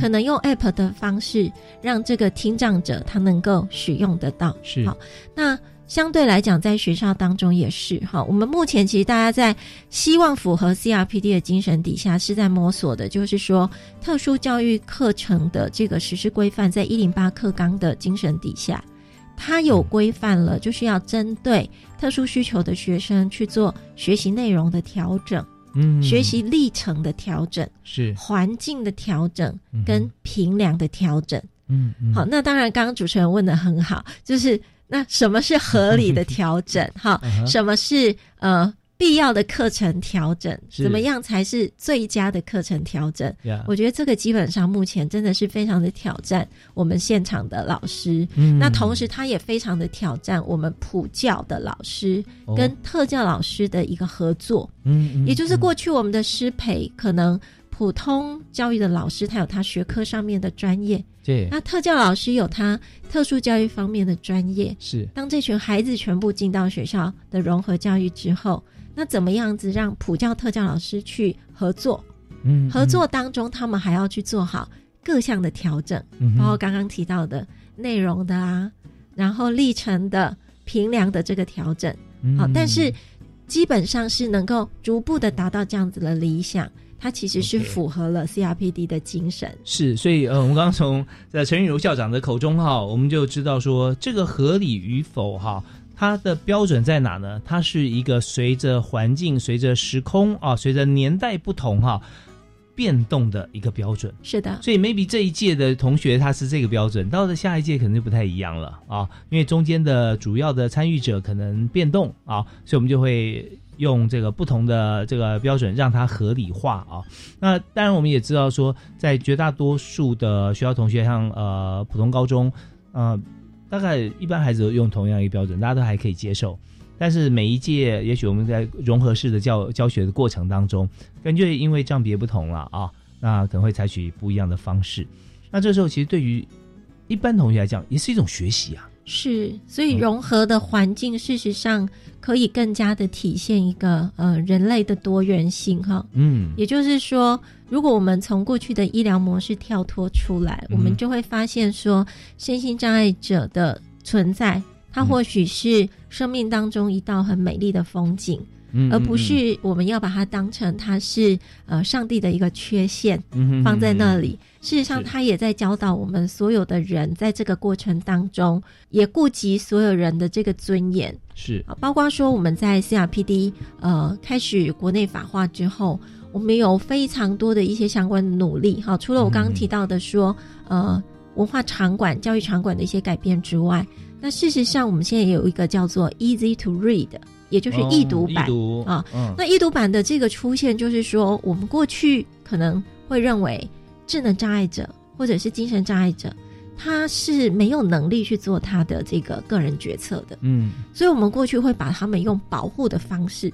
可能用 App 的方式，让这个听障者他能够使用得到。是好，那相对来讲，在学校当中也是哈。我们目前其实大家在希望符合 CRPD 的精神底下，是在摸索的，就是说特殊教育课程的这个实施规范，在一零八课纲的精神底下。它有规范了，就是要针对特殊需求的学生去做学习内容的调整，嗯，学习历程的调整，是环境的调整跟评量的调整，嗯，好，那当然，刚刚主持人问的很好，就是那什么是合理的调整？哈，什么是呃？必要的课程调整，怎么样才是最佳的课程调整？我觉得这个基本上目前真的是非常的挑战我们现场的老师。那同时，他也非常的挑战我们普教的老师跟特教老师的一个合作。嗯，也就是过去我们的师培，可能普通教育的老师他有他学科上面的专业，对，那特教老师有他特殊教育方面的专业。是，当这群孩子全部进到学校的融合教育之后。那怎么样子让普教特教老师去合作？嗯，合作当中他们还要去做好各项的调整，嗯包括刚刚提到的内容的啊，然后历程的评量的这个调整，好、嗯但是基本上是能够逐步的达到这样子的理想，它其实是符合了 CRPD 的精神。是，所以呃，我们刚刚从呃陈玉茹校长的口中哈，我们就知道说这个合理与否哈，它的标准在哪呢？它是一个随着环境、随着时空啊、随着年代不同哈变动的一个标准。是的，所以 maybe 这一届的同学他是这个标准，到了下一届可能就不太一样了啊，因为中间的主要的参与者可能变动啊，所以我们就会用这个不同的这个标准让它合理化啊。那当然我们也知道说，在绝大多数的学校同学，像呃普通高中，呃大概一般孩子都用同样一个标准，大家都还可以接受。但是每一届，也许我们在融合式的教教学的过程当中，感觉因为账别不同了啊，那可能会采取不一样的方式。那这时候其实对于一般同学来讲，也是一种学习啊。是，所以融合的环境事实上可以更加的体现一个呃人类的多元性哈。嗯也就是说，如果我们从过去的医疗模式跳脱出来，嗯我们就会发现说，身心障碍者的存在，它或许是生命当中一道很美丽的风景。嗯而不是我们要把它当成它是呃上帝的一个缺陷嗯放在那嗯里。事实上，他也在教导我们所有的人，在这个过程当中，也顾及所有人的这个尊严。是啊，包括说我们在 CRPD 呃开始国内法化之后，我们有非常多的一些相关的努力哈。除了我刚刚提到的说，呃，文化场馆、教育场馆的一些改变之外，那事实上我们现在也有一个叫做 Easy to Read，也就是易读版、哦啊。嗯那易读版的这个出现，就是说我们过去可能会认为智能障碍者或者是精神障碍者。他是没有能力去做他的这个个人决策的，嗯，所以我们过去会把他们用保护的方式，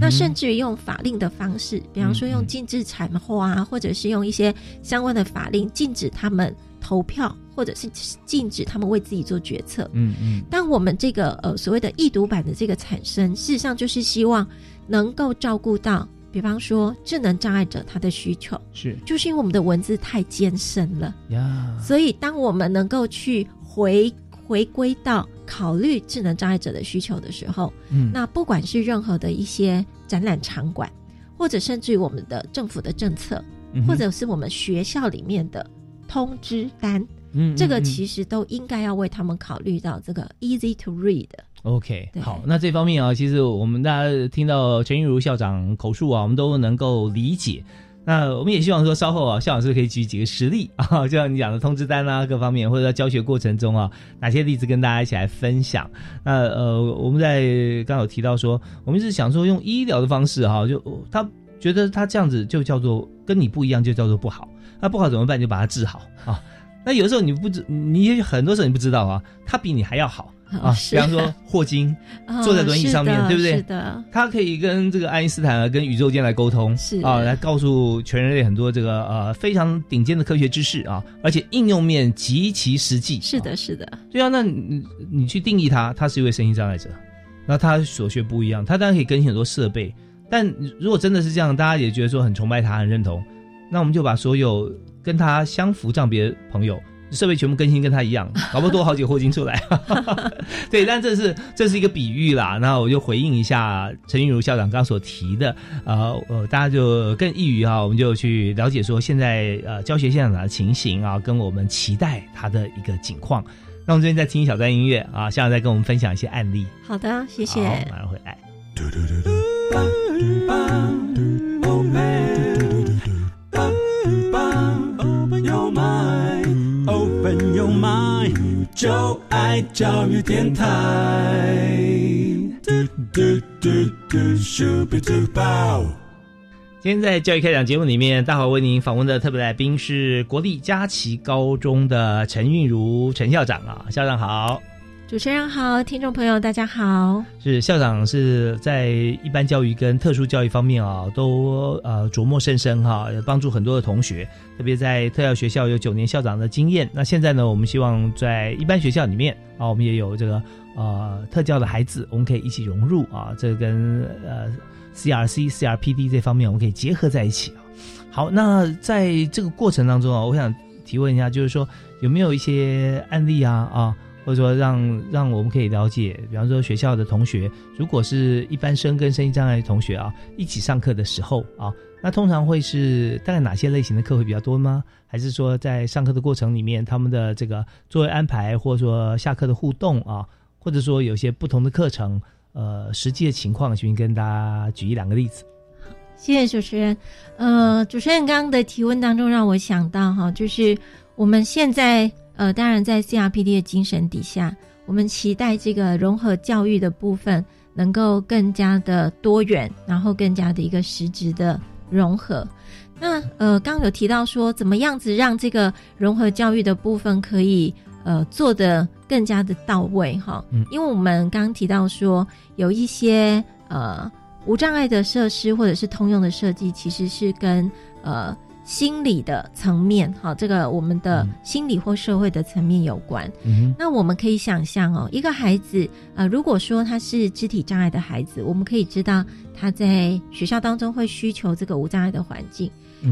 那甚至于用法令的方式，比方说用禁止产后啊，或者是用一些相关的法令禁止他们投票，或者是禁止他们为自己做决策。嗯嗯但我们这个呃所谓的易读版的这个产生，事实上就是希望能够照顾到，比方说智能障碍者他的需求，是就是因为我们的文字太艰深了。呀，所以，当我们能够去回回归到考虑智能障碍者的需求的时候，嗯那不管是任何的一些展览场馆，或者甚至于我们的政府的政策，嗯或者是我们学校里面的通知单，嗯这个其实都应该要为他们考虑到这个 easy to read。OK，好，那这方面啊，其实我们大家听到陈玉如校长口述啊，我们都能够理解。那我们也希望说，稍后啊，校长是可以举几个实例啊，就像你讲的通知单啊，各方面，或者在教学过程中啊，哪些例子跟大家一起来分享。那呃，我们在刚刚有提到说，我们是想说用医疗的方式哈、就他觉得他这样子就叫做跟你不一样，就叫做不好。那不好怎么办？就把它治好啊。那有时候你不知，你也很多时候你不知道啊，他比你还要好。啊，比方说霍金啊 坐在轮椅上面，对不对？是的，他可以跟这个爱因斯坦啊，跟宇宙间来沟通，是啊，来告诉全人类很多这个呃非常顶尖的科学知识啊，而且应用面极其实际。是的，是的，对啊，那你你去定义他，他是一位身心障碍者，那他所学不一样，他当然可以更新很多设备，但如果真的是这样，大家也觉得说很崇拜他，很认同，那我们就把所有跟他相符障别的朋友。设备全部更新跟他一样，搞不多好几个霍金出来。对，但这是这是一个比喻啦。那我就回应一下陈玉如校长刚刚所提的，呃呃，大家就更易于啊，我们就去了解说现在呃教学现场的情形啊，跟我们期待他的一个景况。那我们这边再听一小段音乐啊，校长再跟我们分享一些案例。好的，谢谢。好马上回来。就爱教育电台。嘟嘟嘟嘟，Super Duper。今天在教育开讲节目里面，大华为您访问的特别来宾是国立佳琪高中的陈韵如陈校长啊，校长好。主持人好，听众朋友大家好。是校长是在一般教育跟特殊教育方面啊，都呃琢磨甚深哈，帮助很多的同学，特别在特教学校有九年校长的经验。那现在呢，我们希望在一般学校里面啊，我们也有这个呃特教的孩子，我们可以一起融入啊，这跟呃 CRC、CRPD 这方面我们可以结合在一起啊。好，那在这个过程当中啊，我想提问一下，就是说有没有一些案例啊啊，或者说让让我们可以了解，比方说学校的同学，如果是一般生跟身心障碍同学啊一起上课的时候啊，那通常会是大概哪些类型的课会比较多吗？还是说在上课的过程里面，他们的这个作业安排，或者说下课的互动啊，或者说有些不同的课程，呃，实际的情况，请跟大家举一两个例子。谢谢主持人。呃，主持人刚刚的提问当中，让我想到哈，就是我们现在呃，当然在 CRPD 的精神底下，我们期待这个融合教育的部分能够更加的多元，然后更加的一个实质的融合。那呃，刚刚有提到说，怎么样子让这个融合教育的部分可以呃做的更加的到位哈？嗯，因为我们刚刚提到说，有一些呃。无障碍的设施或者是通用的设计，其实是跟呃心理的层面，好，这个我们的心理或社会的层面有关。那我们可以想象哦，一个孩子，呃，如果说他是肢体障碍的孩子，我们可以知道他在学校当中会需求这个无障碍的环境。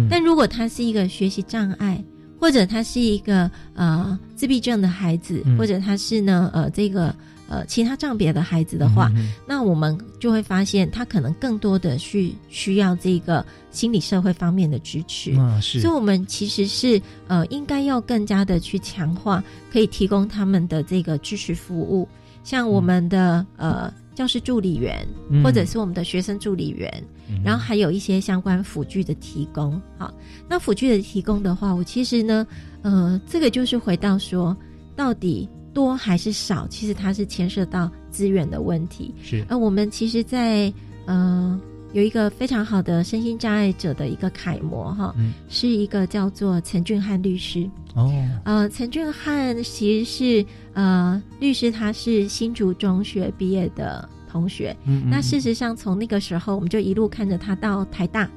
但如果他是一个学习障碍，或者他是一个呃自闭症的孩子，或者他是呢呃这个。呃，其他障别的孩子的话，那我们就会发现他可能更多的去需要这个心理社会方面的支持。啊，是。所以，我们其实是呃，应该要更加的去强化，可以提供他们的这个支持服务，像我们的呃教师助理员，或者是我们的学生助理员，然后还有一些相关辅具的提供。好，那辅具的提供的话，我其实呢，呃，这个就是回到说，到底。多还是少？其实它是牵涉到资源的问题。是，呃，我们其实，在呃有一个非常好的身心障碍者的一个楷模哈，是一个叫做陈俊翰律师。哦，呃，陈俊翰其实是呃律师，他是新竹中学毕业的同学。嗯，那事实上从那个时候，我们就一路看着他到台大。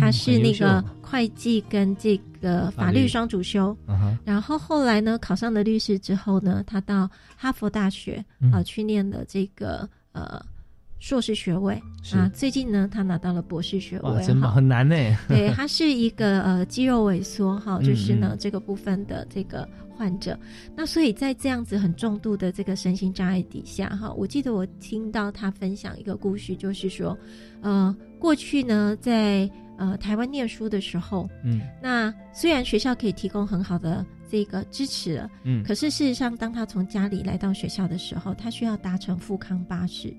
他是那个会计跟这个法律双主修，然后后来呢考上了律师之后呢，他到哈佛大学啊去念了这个呃硕士学位。啊，最近呢他拿到了博士学位，真的，很难呢。对他是一个呃肌肉萎缩哈，就是呢这个部分的这个患者，那所以在这样子很重度的这个身心障碍底下哈，我记得我听到他分享一个故事，就是说呃过去呢在呃，台湾念书的时候，嗯，那虽然学校可以提供很好的这个支持，嗯，可是事实上，当他从家里来到学校的时候，他需要搭乘富康巴士，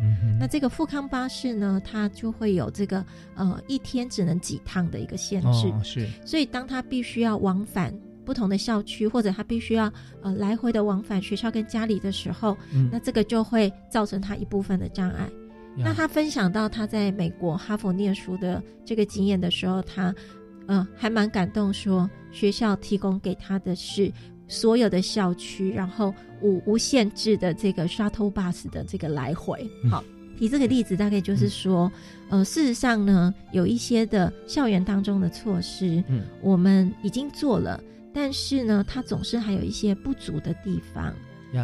嗯，那这个富康巴士呢，它就会有这个呃一天只能几趟的一个限制，是，所以当他必须要往返不同的校区，或者他必须要呃来回的往返学校跟家里的时候，那这个就会造成他一部分的障碍。那他分享到他在美国哈佛念书的这个经验的时候，他，呃，还蛮感动，说学校提供给他的是所有的校区，然后无无限制的这个 shuttle bus 的这个来回。好，提这个例子大概就是说，呃，事实上呢，有一些的校园当中的措施，嗯，我们已经做了，但是呢，它总是还有一些不足的地方。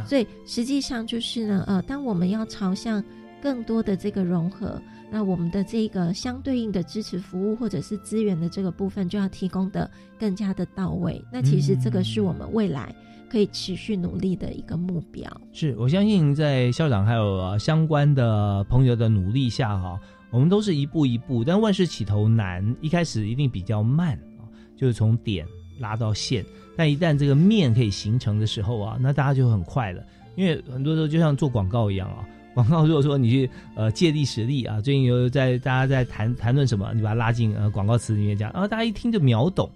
所以实际上就是呢，呃，当我们要朝向更多的这个融合，那我们的这个相对应的支持服务或者是资源的这个部分，就要提供的更加的到位。那其实这个是我们未来可以持续努力的一个目标。是我相信在校长还有相关的朋友的努力下，哈，我们都是一步一步，但万事起头难，一开始一定比较慢啊，就是从点拉到线，但一旦这个面可以形成的时候啊，那大家就很快了，因为很多时候就像做广告一样啊。广告如果说你去呃借力使力啊，最近有在大家在谈谈论什么，你把它拉进呃广告词里面讲，然后大家一听就秒懂。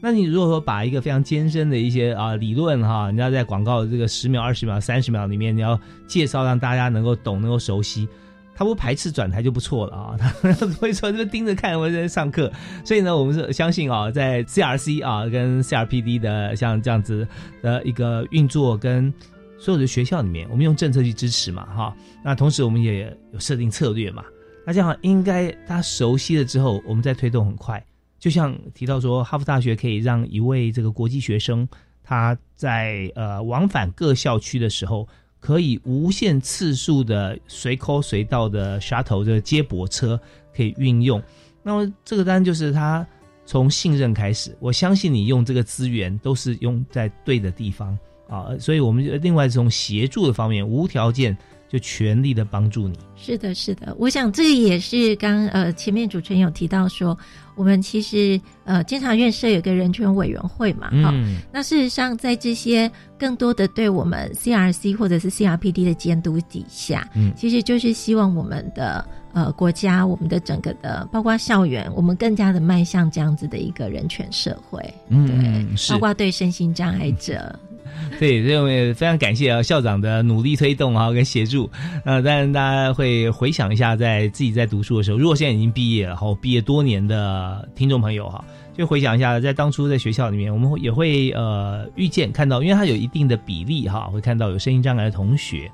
那你如果说把一个非常艰深的一些啊理论哈，你要在广告这个十秒、二十秒、三十秒里面你要介绍，让大家能够懂、能够熟悉，他不排斥转台就不错了啊。他不会说这盯着看我在上课，所以呢，我们是相信啊，在 CRC 啊跟 CRPD 的像这样子的一个运作跟。所有的学校里面，我们用政策去支持嘛，哈。那同时我们也有设定策略嘛。那这样应该他熟悉了之后，我们再推动很快。就像提到说，哈佛大学可以让一位这个国际学生，他在呃往返各校区的时候，可以无限次数的随口随到的 shuttle 这接驳车可以运用。那么这个单就是他从信任开始，我相信你用这个资源都是用在对的地方啊，所以我们另外从协助的方面，无条件就全力的帮助你。是的，是的，我想这也是刚呃前面主持人有提到说，我们其实呃监察院设有个人权委员会嘛，哈、嗯那事实上在这些更多的对我们 CRC 或者是 CRPD 的监督底下，嗯其实就是希望我们的呃国家，我们的整个的包括校园，我们更加的迈向这样子的一个人权社会，嗯对，包括对身心障碍者。对，所以我们也非常感谢啊校长的努力推动啊跟协助。呃，当然大家会回想一下，在自己在读书的时候，如果现在已经毕业了，后，毕业多年的听众朋友哈，就回想一下，在当初在学校里面，我们会也会呃遇见看到，因为它有一定的比例哈，会看到有声音障碍的同学。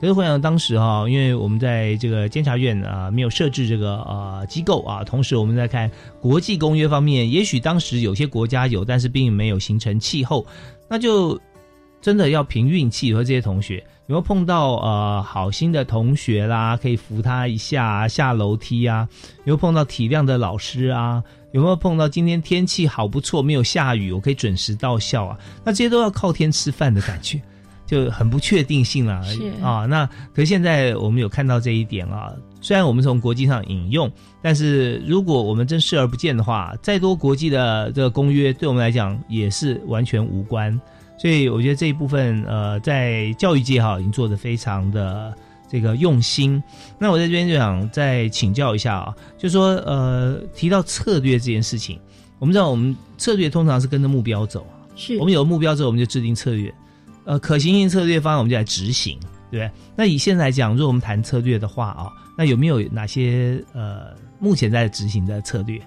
可是回想当时哈，因为我们在这个监察院啊、没有设置这个呃机构啊，同时我们在看国际公约方面，也许当时有些国家有，但是并没有形成气候，那就真的要凭运气和这些同学有没有碰到呃好心的同学啦，可以扶他一下下楼梯啊，有没有碰到体谅的老师啊？有没有碰到今天天气好不错，没有下雨，我可以准时到校啊？那这些都要靠天吃饭的感觉。就很不确定性啦，是啊，那可是现在我们有看到这一点啊，虽然我们从国际上引用，但是如果我们真视而不见的话，再多国际的这个公约对我们来讲也是完全无关。所以我觉得这一部分呃，在教育界哈已经做得非常的这个用心。那我在这边就想再请教一下啊，就说呃提到策略这件事情，我们知道我们策略通常是跟着目标走，是我们有了目标之后，我们就制定策略。呃，可行性策略方案我们就来执行，对不对？那以现在来讲，如果我们谈策略的话啊，那有没有哪些呃目前在执行的策略？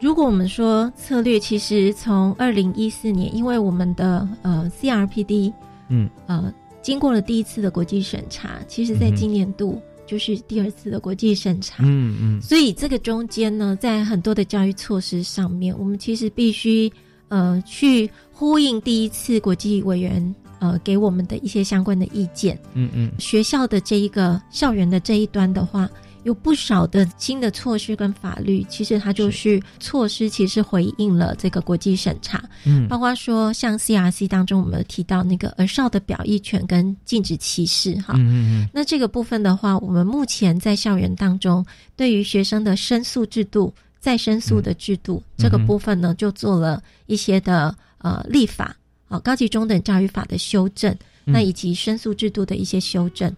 如果我们说策略，其实从二零一四年，因为我们的呃 CRPD，嗯呃经过了第一次的国际审查，其实在今年度就是第二次的国际审查，嗯嗯所以这个中间呢，在很多的教育措施上面，我们其实必须呃去呼应第一次国际委员呃给我们的一些相关的意见。嗯嗯学校的这一个校园的这一端的话，有不少的新的措施跟法律，其实它就是措施，其实回应了这个国际审查。嗯包括说像 CRC 当中，我们有提到那个儿少的表意权跟禁止歧视哈。嗯嗯那这个部分的话，我们目前在校园当中，对于学生的申诉制度、再申诉的制度、这个部分呢，就做了一些的呃立法，啊、高级中等教育法的修正，嗯那以及申诉制度的一些修正。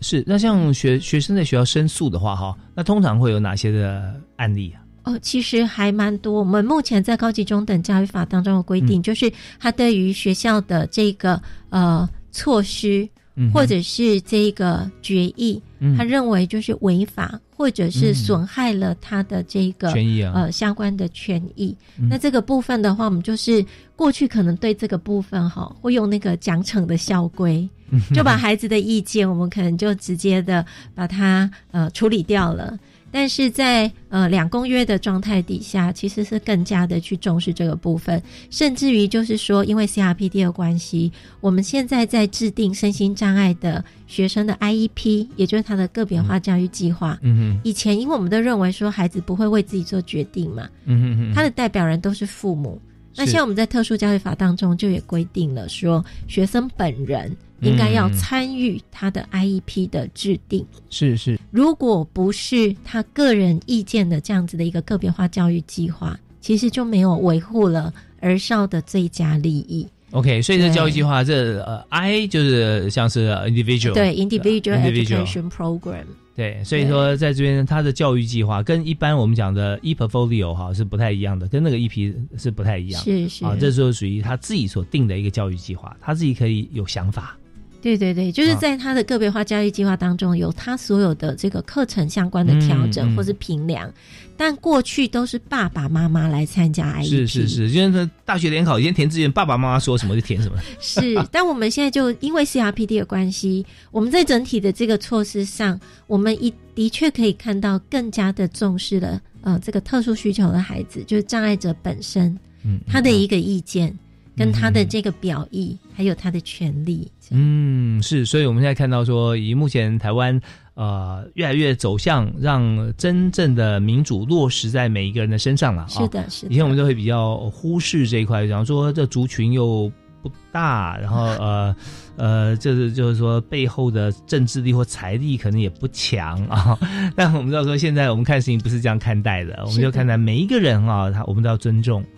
是。那像学学生在学校申诉的话，哈，那通常会有哪些的案例啊？哦，其实还蛮多。我们目前在高级中等教育法当中的规定，嗯就是它对于学校的这个呃措施，嗯或者是这个决议，嗯他认为就是违法，或者是嗯损害了他的这个权益啊呃相关的权益。嗯那这个部分的话，我们就是过去可能对这个部分哈，会用那个奖惩的校规，嗯就把孩子的意见，我们可能就直接的把它呃处理掉了。但是在呃两公约的状态底下，其实是更加的去重视这个部分，甚至于就是说，因为 CRPD 的关系，我们现在在制定身心障碍的学生的 IEP，也就是他的个别化教育计划。嗯哼以前因为我们都认为说孩子不会为自己做决定嘛，嗯哼哼他的代表人都是父母。那是。现在我们在特殊教育法当中就也规定了，说学生本人应该要嗯参与他的 IEP 的制定。是是，如果不是他个人意见的这样子的一个个别化教育计划，其实就没有维护了儿少的最佳利益。OK，所以这教育计划这呃 I 就是像是 individual 对 individual education program，对，所以说在这边他的教育计划跟一般我们讲的 e portfolio 哈是不太一样的，跟那个 EP 是不太一样。是是啊，这时候属于他自己所定的一个教育计划，他自己可以有想法。对对对，就是啊在他的个别化教育计划当中，有他所有的这个课程相关的调整或是评量，但过去都是爸爸妈妈来参加 IEP，是是是，就是大学联考，以前填志愿，爸爸妈妈说什么就填什么。是，但我们现在就因为 CRPD 的关系，我们在整体的这个措施上，我们一的确可以看到更加的重视了呃这个特殊需求的孩子，就是障碍者本身，嗯，他的一个意见跟他的这个表意，还有他的权利。嗯，是，所以我们现在看到说，以目前台湾呃越来越走向让真正的民主落实在每一个人的身上了。是的，是的。以前我们都会比较忽视这一块，比方说这族群又不大，然后呃 呃，就是就是说背后的政治力或财力可能也不强啊。但我们知道说，现在我们看事情不是这样看待的，我们就看待每一个人啊，他我们都要尊重啊。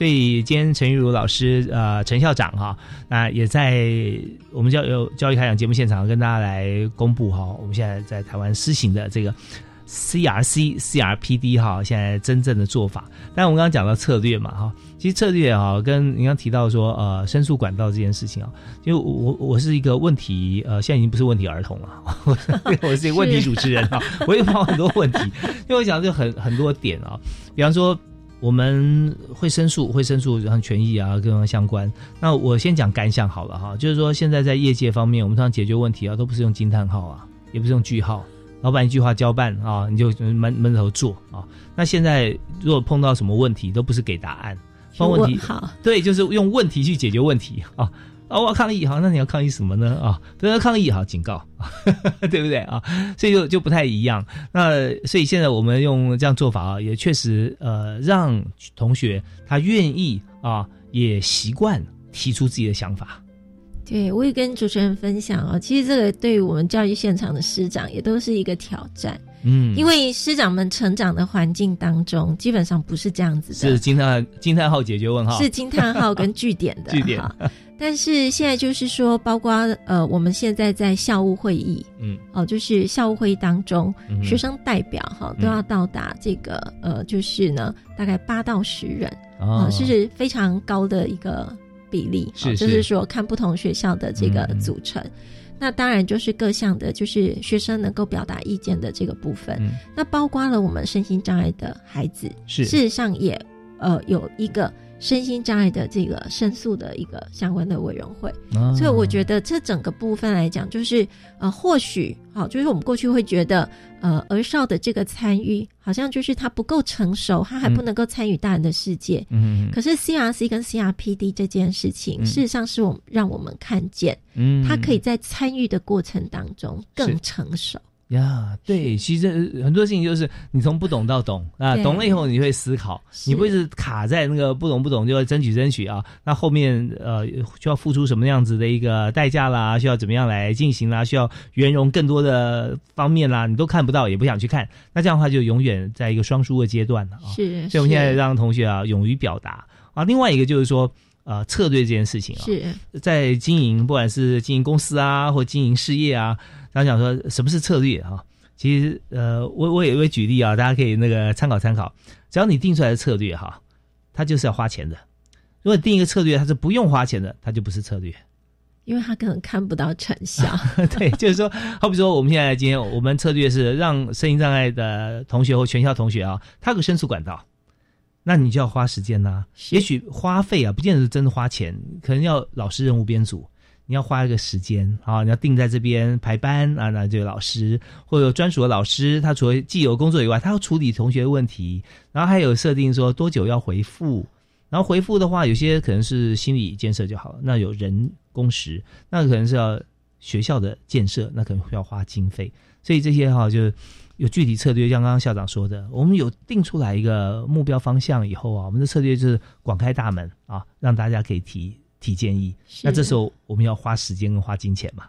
所以今天陈玉茹老师，呃，陈校长哈，那也在我们教有教育开讲节目现场跟大家来公布哈，我们现在在台湾施行的这个 CRC、CRPD 哈，现在真正的做法。但我们刚刚讲到策略嘛哈，其实策略哈，跟你刚提到说呃申诉管道这件事情啊，因为我我是一个问题呃，现在已经不是问题儿童了，我是一个问题主持人啊，我也碰到很多问题，因为我讲就很很多点啊，比方说。我们会申诉，会申诉，然后权益啊，各方相关。那我先讲感想好了哈，就是说现在在业界方面，我们通常解决问题啊，都不是用惊叹号啊，也不是用句号，老板一句话交办啊，你就闷闷头做啊。那现在如果碰到什么问题，都不是给答案，问题好，对，就是用问题去解决问题啊。哦，我要抗议，好，那你要抗议什么呢？啊，都，要抗议，好，警告，对不对啊？所以就就不太一样。那所以现在我们用这样做法啊，也确实呃，让同学他愿意啊，也习惯提出自己的想法。对，我也跟主持人分享啊，其实这个对于我们教育现场的师长也都是一个挑战。嗯，因为师长们成长的环境当中，基本上不是这样子的，是惊叹惊叹号解决问号，是惊叹号跟句点的 句点。但是现在就是说，包括呃，我们现在在校务会议，嗯，哦，就是校务会议当中，学生代表哈都要到达这个呃，就是呢，大概八到十人，啊，是非常高的一个比例，是，就是说看不同学校的这个组成。那当然就是各项的，就是学生能够表达意见的这个部分。那包括了我们身心障碍的孩子，是。事实上也呃有一个身心障碍的这个申诉的一个相关的委员会。所以我觉得这整个部分来讲，就是呃或许好，就是我们过去会觉得呃儿少的这个参与，好像就是他不够成熟，他还不能够参与大人的世界。嗯，可是 CRC 跟 CRPD 这件事情，事实上是我们让我们看见。嗯，他可以在参与的过程当中更成熟呀。对，其实很多事情就是你从不懂到懂啊，懂了以后你会思考，你不会是卡在那个不懂不懂就要争取争取啊。那后面呃需要付出什么样子的一个代价啦？需要怎么样来进行啦？需要圆融更多的方面啦？你都看不到，也不想去看。那这样的话就永远在一个双输的阶段了啊。是，所以我们现在让同学啊勇于表达啊。另外一个就是说。呃，策略这件事情啊，是在经营，不管是经营公司啊，或经营事业啊，大家讲说什么是策略啊？其实，呃，我我也会举例啊，大家可以那个参考参考。只要你定出来的策略哈，它就是要花钱的。如果定一个策略它是不用花钱的，它就不是策略，因为他可能看不到成效。对，就是说，好比说，我们现在今天我们策略是让声音障碍的同学或全校同学啊，他有个申诉管道。那你就要花时间呐，也许花费啊，不见得是真的花钱，可能要老师任务编组，你要花一个时间啊，你要定在这边排班啊，那就老师或者专属的老师，他除了既有工作以外，他要处理同学的问题，然后还有设定说多久要回复，然后回复的话，有些可能是心理建设就好了，那有人工时，那可能是要学校的建设，那可能会要花经费，所以这些哈就。有具体策略，像刚刚校长说的，我们有定出来一个目标方向以后啊，我们的策略就是广开大门啊，让大家可以提提建议。那这时候我们要花时间跟花金钱嘛，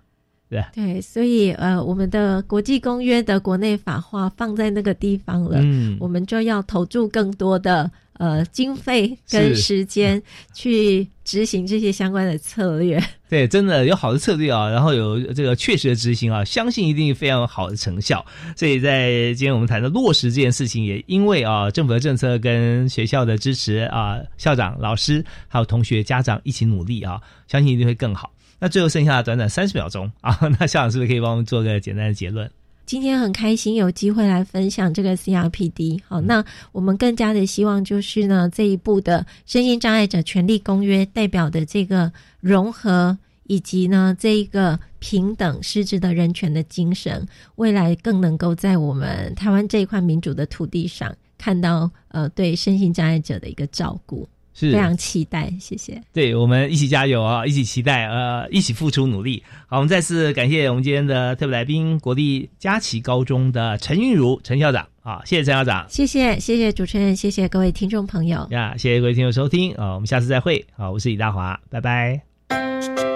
对对，所以呃，我们的国际公约的国内法化放在那个地方了，嗯，我们就要投注更多的。呃，经费跟时间去执行这些相关的策略，对，真的有好的策略啊，然后有这个确实的执行啊，相信一定非常好的成效。所以在今天我们谈的落实这件事情，也因为啊，政府的政策跟学校的支持啊，校长、老师还有同学、家长一起努力啊，相信一定会更好。那最后剩下短短三十秒钟啊，那校长是不是可以帮我们做个简单的结论？今天很开心有机会来分享这个 CRPD，好，那我们更加的希望就是呢，这一部的身心障碍者权利公约代表的这个融合，以及呢这一个平等失职的人权的精神，未来更能够在我们台湾这一块民主的土地上看到呃对身心障碍者的一个照顾。是非常期待，谢谢。对我们一起加油啊，一起期待，呃，一起付出努力。好，我们再次感谢我们今天的特别来宾，国立佳琪高中的陈韵如陈校长啊，谢谢陈校长，谢谢谢谢主持人，谢谢各位听众朋友呀，谢谢各位听众收听啊，我们下次再会，好，我是李大华，拜拜。